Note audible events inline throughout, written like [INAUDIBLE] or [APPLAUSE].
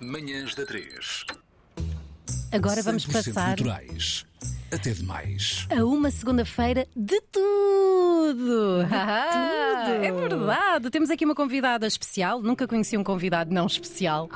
Manhãs da 3. Agora vamos 100% passar naturais. Até demais. a uma segunda-feira de tudo. Ah, É verdade. Temos aqui uma convidada especial. Nunca conheci um convidado não especial,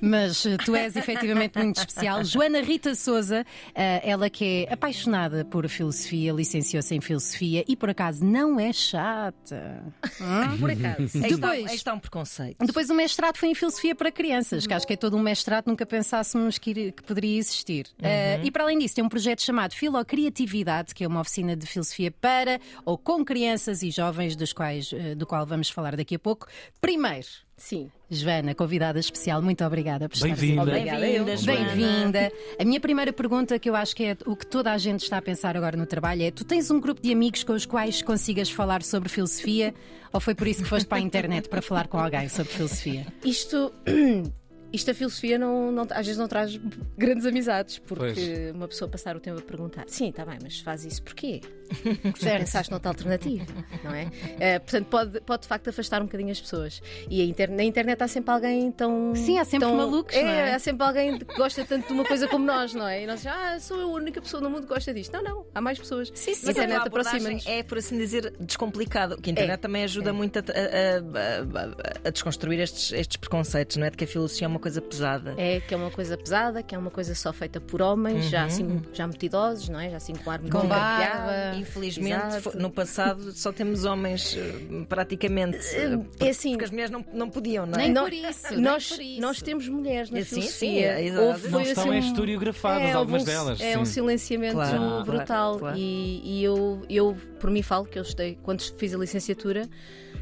mas eh, tu és efetivamente muito especial. Joana Rita Souza, eh, ela que é apaixonada por filosofia, licenciou-se em filosofia e por acaso não é chata. Hum? Por acaso. Depois- aí está um preconceito. Depois o mestrado foi em filosofia para crianças, que acho que é todo um mestrado, nunca pensássemos que, que poderia existir. Eh, e para além disso, tem um projeto chamado Filocriatividade, que é uma oficina de filosofia para ou com crianças e jovens, dos quais, eh, do qual vamos falar daqui a pouco. Primeiro, Sim. Joana, convidada especial, muito obrigada por estar Bem-vinda. Bem-vinda. Bem-vinda. A minha primeira pergunta, que eu acho que é o que toda a gente está a pensar agora no trabalho, é: tu tens um grupo de amigos com os quais consigas falar sobre filosofia? Ou foi por isso que foste para a internet para falar com alguém sobre filosofia? Isto. [CLEARS THROAT] Isto a filosofia não, não- às vezes não traz grandes amizades, porque Pois. uma pessoa passar o tempo a perguntar: sim, está bem, mas faz isso porquê? [LAUGHS] Pensaste noutra alternativa, não é? Eh, portanto, pode, pode de facto afastar um bocadinho as pessoas. E a inter- na internet há sempre alguém tão. Sim, há sempre tão- malucos, é, não é? Há sempre alguém que gosta tanto de uma coisa como nós, não é? E nós dizemos, ah, sou eu a única pessoa no mundo que gosta disto. Não, não, há mais pessoas. Sim, sim. a internet a tua abordagem aproxima-nos. é, por assim dizer, descomplicado. Que a internet É, também ajuda muito a, a- a- a- desconstruir estes, estes preconceitos, não é? De que a filosofia é uma coisa pesada. É, que é uma coisa pesada, que é uma coisa só feita por homens, já assim, já muito idosos, não é? Já assim com ar muito Com barba. Infelizmente, Exato. no passado só temos homens eh, praticamente. eh, É assim, Porque as mulheres não, não podiam, não é? Nem Nó- por isso, nem nós, por isso. nós temos mulheres na É, sim, filosofia. sim, é. Houve- Não foi estão assim um- historiografadas, é, algumas um- delas. É um sim. silenciamento Claro, brutal. claro. E, e eu, eu, por mim, falo que eu estudei, quando fiz a licenciatura,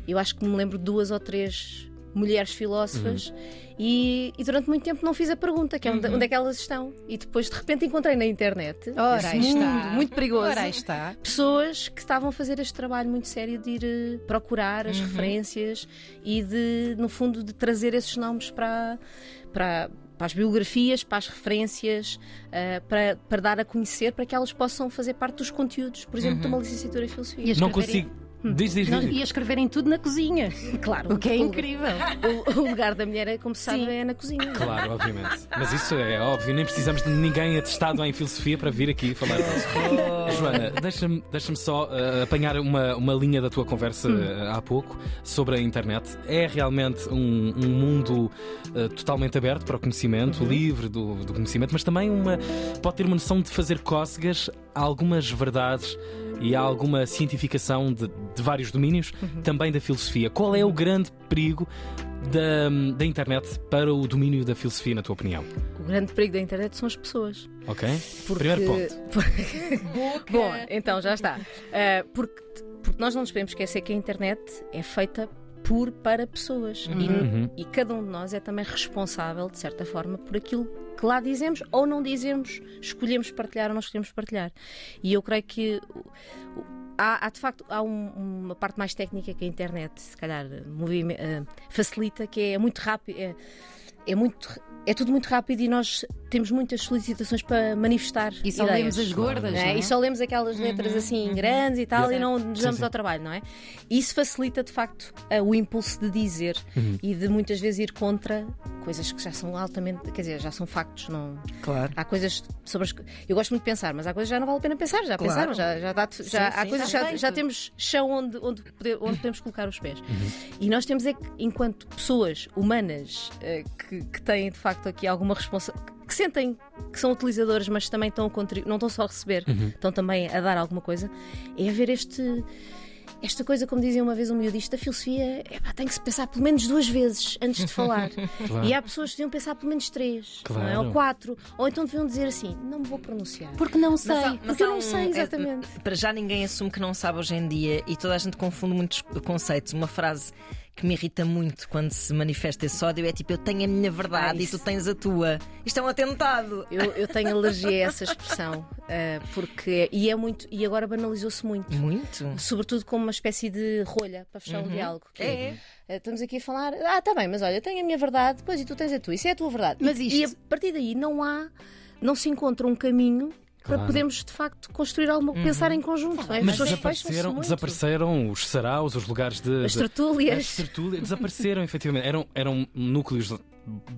eu acho que me lembro de duas ou três mulheres filósofas Uhum. e, e durante muito tempo não fiz a pergunta, que é onde, onde é que elas estão. E depois de repente encontrei na internet Ora, esse mundo está. muito perigoso. Ora, está. pessoas que estavam a fazer este trabalho muito sério de ir eh, procurar as referências e de, no fundo, de trazer esses nomes para, para, para as biografias, para as referências, eh, para, para dar a conhecer, para que elas possam fazer parte dos conteúdos, por exemplo, de uma licenciatura em filosofia. Não consigo. Diz, diz, diz. e a escreverem tudo na cozinha. Claro, O que é o- incrível. O, o lugar da mulher, é, como se sabe, é na cozinha. Claro, obviamente. Mas isso é óbvio, nem precisamos de ninguém atestado em filosofia para vir aqui falar disso. Joana, deixa-me deixa só eh, apanhar uma, uma linha da tua conversa eh, há pouco sobre a internet. É realmente um, um mundo eh, totalmente aberto para o conhecimento, livre do, do conhecimento, mas também uma, pode ter uma noção de fazer cócegas algumas verdades e há alguma cientificação de, de vários domínios, também da filosofia. Qual é o grande perigo da, da internet para o domínio da filosofia, na tua opinião? O grande perigo da internet são as pessoas. Ok? Porque... Primeiro ponto. [LAUGHS] Bom, então já está. Uh, porque, porque nós não nos podemos esquecer que a internet é feita por para pessoas E- Uhum. e, cada um de nós é também responsável, de certa forma, por aquilo que lá dizemos ou não dizemos, escolhemos partilhar ou não escolhemos partilhar. E eu creio que há, há, de facto há um- uma parte mais técnica que a internet, se calhar, movime- uh, facilita, que é muito rápido. É, é muito é tudo muito rápido e nós temos muitas solicitações para manifestar E só ideias. lemos as gordas. Não é? não é? E só lemos aquelas letras assim grandes e tal e não nos Sim, damos sim. ao trabalho, não é? Isso facilita de facto o impulso de dizer e de muitas vezes ir contra coisas que já são altamente, quer dizer, já são factos, não. Claro. Há coisas sobre as que eu gosto muito de pensar, mas há coisas que já não vale a pena pensar, já Claro. pensaram, já, já, dá- já Sim, há sim. coisas já, feito. já temos chão onde, onde, poder- onde podemos colocar os pés. E nós temos é que, enquanto pessoas humanas eh, que, que têm de facto aqui alguma responsabilidade, que sentem que são utilizadoras, mas também estão a contribuir, não estão só a receber, estão também a dar alguma coisa, é haver este. Esta coisa, como dizia uma vez um miudista, a filosofia epá, tem que se pensar pelo menos duas vezes antes de falar. [LAUGHS] Claro. E há pessoas que deviam pensar pelo menos três, não é? Claro. ou quatro, ou então deviam dizer assim: não me vou pronunciar. Porque não sei. Mas há- mas Porque eu não um- sei é- exatamente. para já ninguém assume que não sabe hoje em dia e toda a gente confunde muitos conceitos. Uma frase que me irrita muito quando se manifesta esse ódio é tipo: Eu tenho a minha verdade Ah, e tu tens a tua. Isto é um atentado. Eu, eu tenho alergia a essa [LAUGHS] expressão, eh, porque e é muito e agora banalizou-se muito. Muito. Sobretudo como uma espécie de rolha para fechar um diálogo. que É. eh, Estamos aqui a falar, ah, tá bem, mas olha, eu tenho a minha verdade, pois e tu tens a tua, isso é a tua verdade. Mas e, isto- e a partir daí não há, não se encontra um caminho para Claro. podermos de facto construir alguma, pensar em conjunto. não é? As Mas pessoas fecham-se desapareceram, desapareceram os saraus, os lugares de. As de- tertúlias. As tertúlias desapareceram, [LAUGHS] efetivamente. Eram, eram núcleos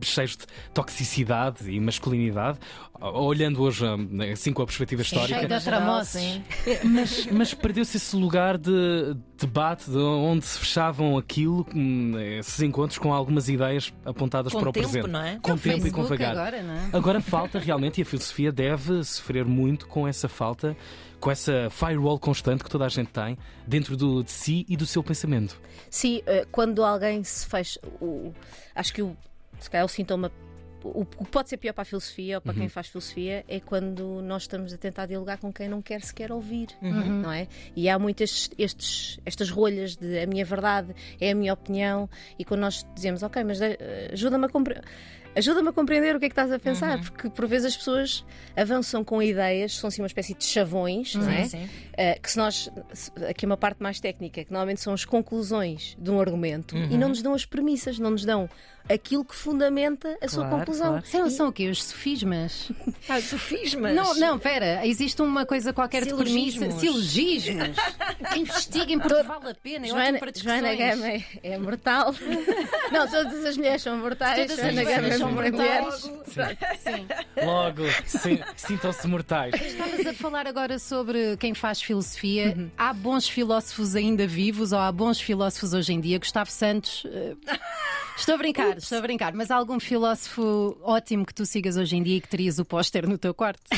cheios de toxicidade e masculinidade, olhando hoje hum, assim com a perspectiva histórica. Cheio de. [LAUGHS] Mas, mas perdeu-se esse lugar de debate de onde se fechavam aquilo, hum, esses encontros com algumas ideias apontadas Com para o tempo, presente. não é? Com tempo e com Facebook vagar. agora, não é? Agora falta realmente, e a filosofia deve sofrer muito com essa falta, com essa firewall constante que toda a gente tem dentro do, de si e do seu pensamento. Sim, eh, quando alguém se fecha. o- acho que o, se calhar o sintoma. O que pode ser pior para a filosofia ou para quem faz filosofia é quando nós estamos a tentar dialogar com quem não quer sequer ouvir, não é? E há muitas estes, estas rolhas de a minha verdade é a minha opinião, e quando nós dizemos, ok, mas eh, ajuda-me a compreender. Ajuda-me a compreender o que é que estás a pensar, porque por vezes as pessoas avançam com ideias, são assim uma espécie de chavões, não é? sim. Uh, que se nós. Aqui uma parte mais técnica, que normalmente são as conclusões de um argumento e não nos dão as premissas, não nos dão aquilo que fundamenta a sua Claro, conclusão. claro. São, são o quê? Os sofismas? Ah, sofismas. Não, não, pera. Existe uma coisa qualquer de Silogismos. premissa. Silogismos. [LAUGHS] Investiguem porque vale a pena. É Joana, para discussões. Joana Gama é, é mortal. [LAUGHS] não, todas as mulheres são mortais. Todas as Joana mulheres Gama é são mortais. Sim. Logo, sim, sintam-se mortais. Estavas a falar agora sobre quem faz filosofia. Há bons filósofos ainda vivos ou há bons filósofos hoje em dia? Gustavo Santos. eh, [LAUGHS] Estou a brincar, estou a brincar, mas há algum filósofo ótimo que tu sigas hoje em dia e que terias o póster no teu quarto? [LAUGHS]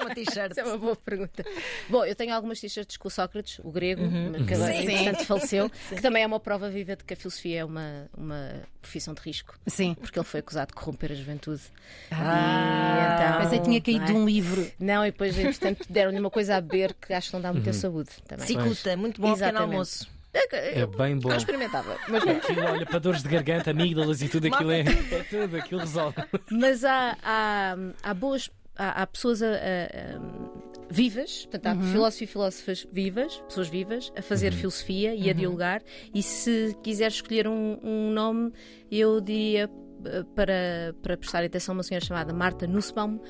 Uma t-shirt. Essa é uma boa pergunta. Bom, eu tenho algumas t-shirts com o Sócrates, o grego, que agora Sim. entretanto faleceu, que também é uma prova viva de que a filosofia é uma, uma profissão de risco. Sim. Porque ele foi acusado de corromper a juventude. Ah, então, pensei que tinha caído não de é? um livro. Não, e depois, entretanto, deram-lhe uma coisa a beber que acho que não dá muita saúde também. Cicluta, muito bom ao pequeno Exatamente. almoço. É bem bom. Eu experimentava. Mas, Aquilo, olha, para dores de garganta, amígdalas e tudo aquilo é, é tudo, aquilo resolve. mas há, há, há boas. Há, há pessoas a- a- a- vivas, portanto, há filósofos e filósofas vivas, pessoas vivas, a fazer filosofia e a dialogar. E se quiser escolher um, um nome, eu diria eh, para, para prestar atenção a uma senhora chamada Marta Nussbaum,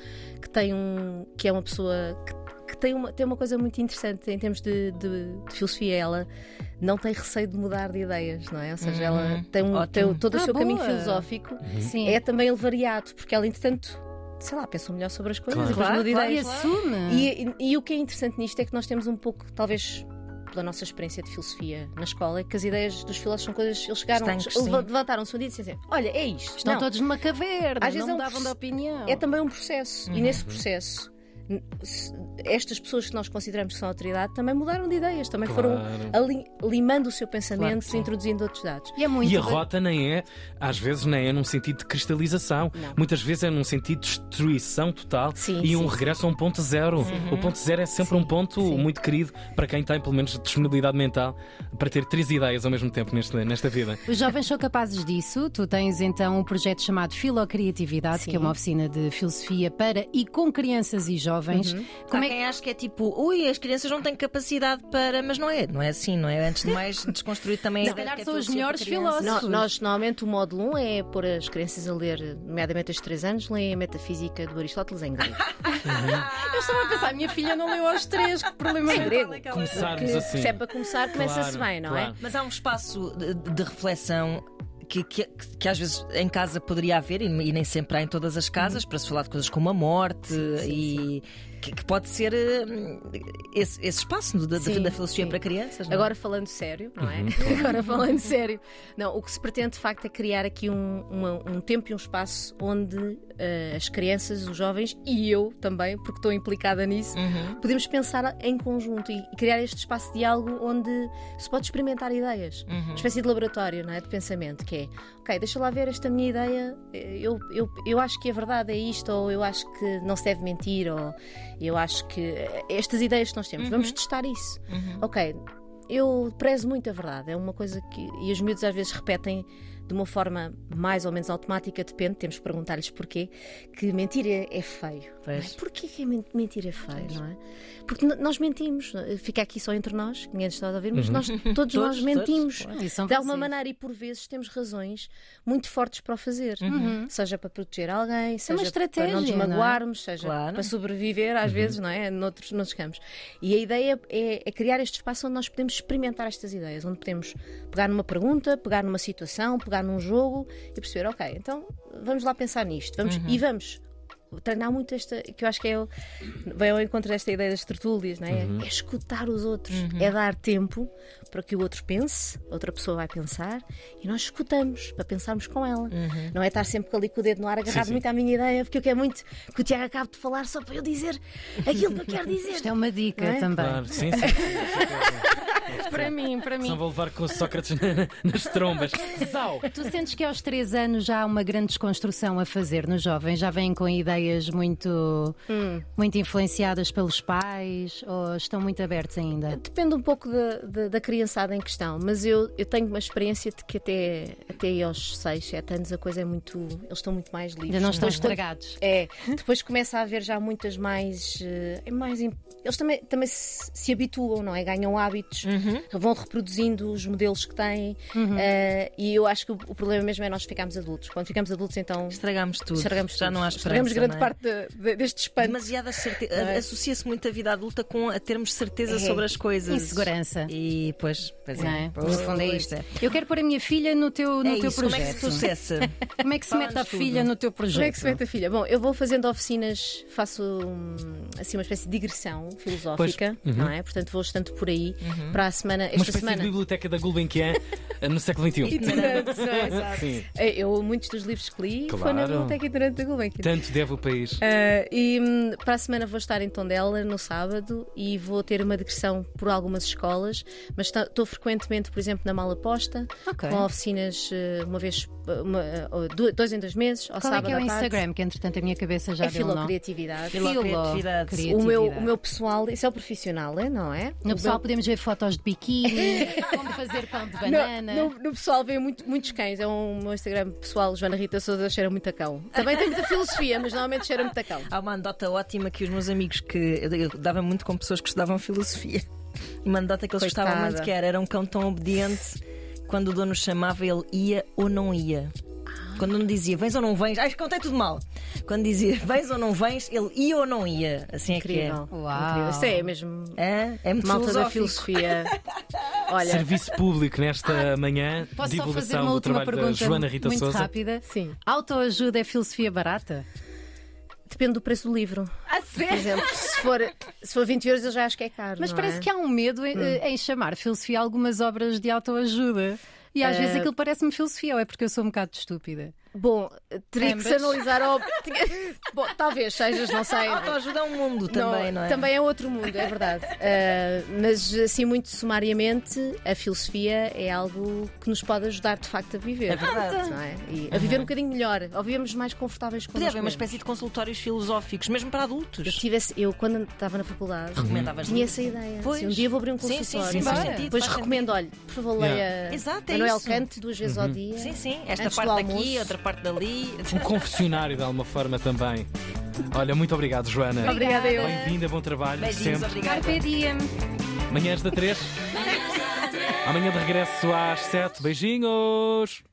que tem um que é uma pessoa que, que tem, uma, tem uma coisa muito interessante em termos de, de- de filosofia. Ela não tem receio de mudar de ideias, não é? Ou seja, ela tem, um, tem Ótimo. todo o Ah, seu caminho boa. filosófico Sim. é também ele variado, porque ela, entretanto, sei lá, pensou melhor sobre as coisas Claro. e Claro, muda claro, E ideias. assume. E, e- e o que é interessante nisto é que nós temos um pouco, talvez pela nossa experiência de filosofia na escola, é que as ideias dos filósofos são coisas. Eles chegaram, levantaram-se um dia e disseram assim: Olha, é isto. Estão Não, todos numa caverna, Às vezes não é um mudavam de opinião. É também um processo. E nesse processo. Estas pessoas que nós consideramos que são autoridade também mudaram de ideias, também foram Claro. ali- limando o seu pensamento, Claro, sim. introduzindo outros dados. E é muito E a rota nem é, às vezes, nem é num sentido de cristalização. Não. Muitas vezes é num sentido de destruição total Sim, e um sim, regresso a um ponto zero. O ponto zero é sempre um ponto sim. muito querido para quem tem, pelo menos, disponibilidade mental para ter três ideias ao mesmo tempo nesta, nesta vida. [LAUGHS] Os jovens são capazes disso. Tu tens então um projeto chamado Filocriatividade, Sim. que é uma oficina de filosofia para e com crianças e jovens. Uhum. Como Há é que quem acha que é tipo, ui, as crianças não têm capacidade para. Mas não é, não é assim, não é? Antes de mais, [LAUGHS] desconstruir também a Se calhar é são os filosofia melhores para crianças. filósofos. No- nós, normalmente, o módulo 1 é pôr as crianças a ler, nomeadamente as 3 anos, leem a metafísica do Aristóteles em grego. Eu estava a pensar, minha filha não leu aos três, que problema grego. é que ela- Começarmos Que, assim. se é para começar, começa-se Claro, bem, não claro. é? Mas há um espaço de, de reflexão. Que, que, que às vezes em casa poderia haver, e, e nem sempre há em todas as casas, para se falar de coisas como a morte e que, que pode ser hum, esse, esse espaço da, da- Sim, da filosofia sim. para crianças. não é? Agora falando sério, não é? Uhum, [LAUGHS] Agora falando sério. Não, o que se pretende de facto é criar aqui um, uma- um tempo e um espaço onde eh, as crianças, os jovens e eu também, porque estou implicada nisso, Uhum. podemos pensar em conjunto e, e criar este espaço de diálogo onde se pode experimentar ideias. Uhum. Uma espécie de laboratório não é? de pensamento, que é ok, deixa lá ver esta minha ideia, eu, eu, eu acho que a verdade é isto, ou eu acho que não se deve mentir, ou eu acho que eh, estas ideias que nós temos, vamos testar isso. Ok, eu prezo muito a verdade, é uma coisa que. E os miúdos às vezes repetem de uma forma mais ou menos automática, depende, temos que perguntar-lhes porquê, que mentir é, é feio. é? Pois. Porquê que é men- mentir é feio, não é? Porque nós mentimos, fica aqui só entre nós, ninguém nos está a ouvir, mas nós, todos, [LAUGHS] nós Todos, mentimos. todos, de alguma maneira e por vezes temos razões muito fortes para o fazer. Seja para proteger alguém, seja para não estratégia, nos não é? magoarmos, seja Claro. para sobreviver, às vezes, não é? Noutros, noutros campos. E a ideia é, é criar este espaço onde nós podemos experimentar estas ideias, onde podemos pegar numa pergunta, pegar numa situação, pegar pegar num jogo e perceber, ok, então vamos lá pensar nisto, vamos, e vamos treinar muito esta, que eu acho que é, vem ao encontro desta ideia das tertúlias, não é? É escutar os outros, é dar tempo para que o outro pense, a outra pessoa vai pensar e nós escutamos para pensarmos com ela. Não é estar sempre ali com o dedo no ar agarrado sim. muito à minha ideia, porque eu quero muito que o Tiago acabe de falar só para eu dizer aquilo que eu quero dizer. Isto é uma dica é? também. Claro, sim, sim. [LAUGHS] Para mim, para Não mim. vou levar com o Sócrates na- nas trombas. Zau! Tu sentes que aos três anos já há uma grande desconstrução a fazer nos jovens? Já vêm com ideias muito, muito influenciadas pelos pais ou estão muito abertos ainda? Depende um pouco da, da, da criançada em questão, mas eu, eu tenho uma experiência de que até, até aos 6, 7 anos a coisa é muito. Eles estão muito mais livres. Ainda não estão estragados. É, depois começa a haver já muitas mais. eh, é mais eles também, também se, se habituam, não é? Ganham hábitos, vão reproduzindo os modelos que têm. eh, e eu acho que o, o problema mesmo é nós ficarmos adultos. Quando ficamos adultos, então. Estragamos tudo. Estragamos Já tudo. não há Estragamos esperança. grande não é? parte de- de- deste espanto. Demasiada certeza. É? Associa-se muito a vida adulta com a termos certeza É. sobre as coisas. Insegurança. E pois, pois é. é? No fundo é Pois isto. é. Eu quero pôr a minha filha no teu, no É teu isso, como é que projeto. se processa? Como é que se mete a tudo. filha no teu projeto? Como é que se mete a filha? Bom, eu vou fazendo oficinas, faço hum, assim uma espécie de digressão filosófica, não é? Portanto, vou estando por aí para a semana, Uma esta espécie semana. de biblioteca da Gulbenkian eh, no século XXI. Itinerantes, [LAUGHS] não é? Exato. Sim. É, Eu, muitos dos livros que li foi na Claro. Biblioteca Itinerante da Gulbenkian. Tanto deve o país. Ah, e hum, para a semana vou estar em Tondela no sábado e vou ter uma digressão por algumas escolas, mas estou frequentemente, por exemplo, na Malaposta, Ok. com oficinas eh, uma vez, eh, uma, eh, do- dois em dois meses, ao Qual é sábado que é o à tarde. Instagram? Que entretanto a minha cabeça já É o nome. filocriatividade. Filocriatividade. O meu, o meu pessoal, isso é o profissional, é, não é? No O pessoal meu- podemos ver fotos de biquíni, [LAUGHS] como fazer pão de banana. No, no- no pessoal vê muito, muitos cães. É um meu Instagram pessoal, Joana Rita Souza, cheira muito a cão. Também tem muita filosofia, mas normalmente cheira muito a cão. Há uma anedota ótima que os meus amigos que eu eu dava muito com pessoas que estudavam filosofia. E uma anedota que eles Coitada. gostavam muito que era, era um cão tão obediente quando o dono chamava ele ia ou não ia. Quando não dizia vens ou não vens, ai, contei tudo mal. Quando dizia vens ou não vens, ele ia ou não ia. Assim é Incrível. que Uau. Incrível. Isso é mesmo. é. É, é muito Malta da filosofia. [LAUGHS] Olha, Serviço público nesta manhã. Posso só fazer divulgação uma última pergunta Joana Rita muito Souza. rápida? sim. Autoajuda é filosofia barata? Depende do preço do livro. A Por exemplo, se for, se for 20 euros, eu já acho que é caro. Mas não parece é? que há um medo em, em chamar filosofia algumas obras de autoajuda. E às vezes Eh, aquilo parece-me filosofia, ou é porque eu sou um bocado estúpida? Bom, teria Ambas. que se analisar. Ao... [LAUGHS] Bom, talvez sejas, não sei. Autoajuda é um mundo também, não, é? Também é outro mundo, é verdade. [LAUGHS] Ah, mas assim, muito sumariamente, a filosofia é algo que nos pode ajudar de facto a viver. É verdade. Não é? E a viver um bocadinho melhor, a vivermos mais confortáveis com Podia haver uma espécie de consultórios filosóficos, mesmo para Eu, adultos. tive, eu, quando estava na faculdade, Recomendavas tinha essa ideia. Pois. Assim, um dia vou abrir um Sim, sim, consultório. sim, faz sentido. Depois faz recomendo, olha, por favor, Yeah. leia Exato, é Manuel isso. Kant duas vezes ao dia. Sim, sim. Esta parte daqui, almoço. outra parte dali. Um confessionário de alguma forma também. Olha, muito obrigado, Joana. Obrigada, eu. Bem-vinda, bom trabalho. Beijinhos, sempre. obrigada. Carpe diem. Manhãs da 3. Amanhã de regresso às 7. Beijinhos.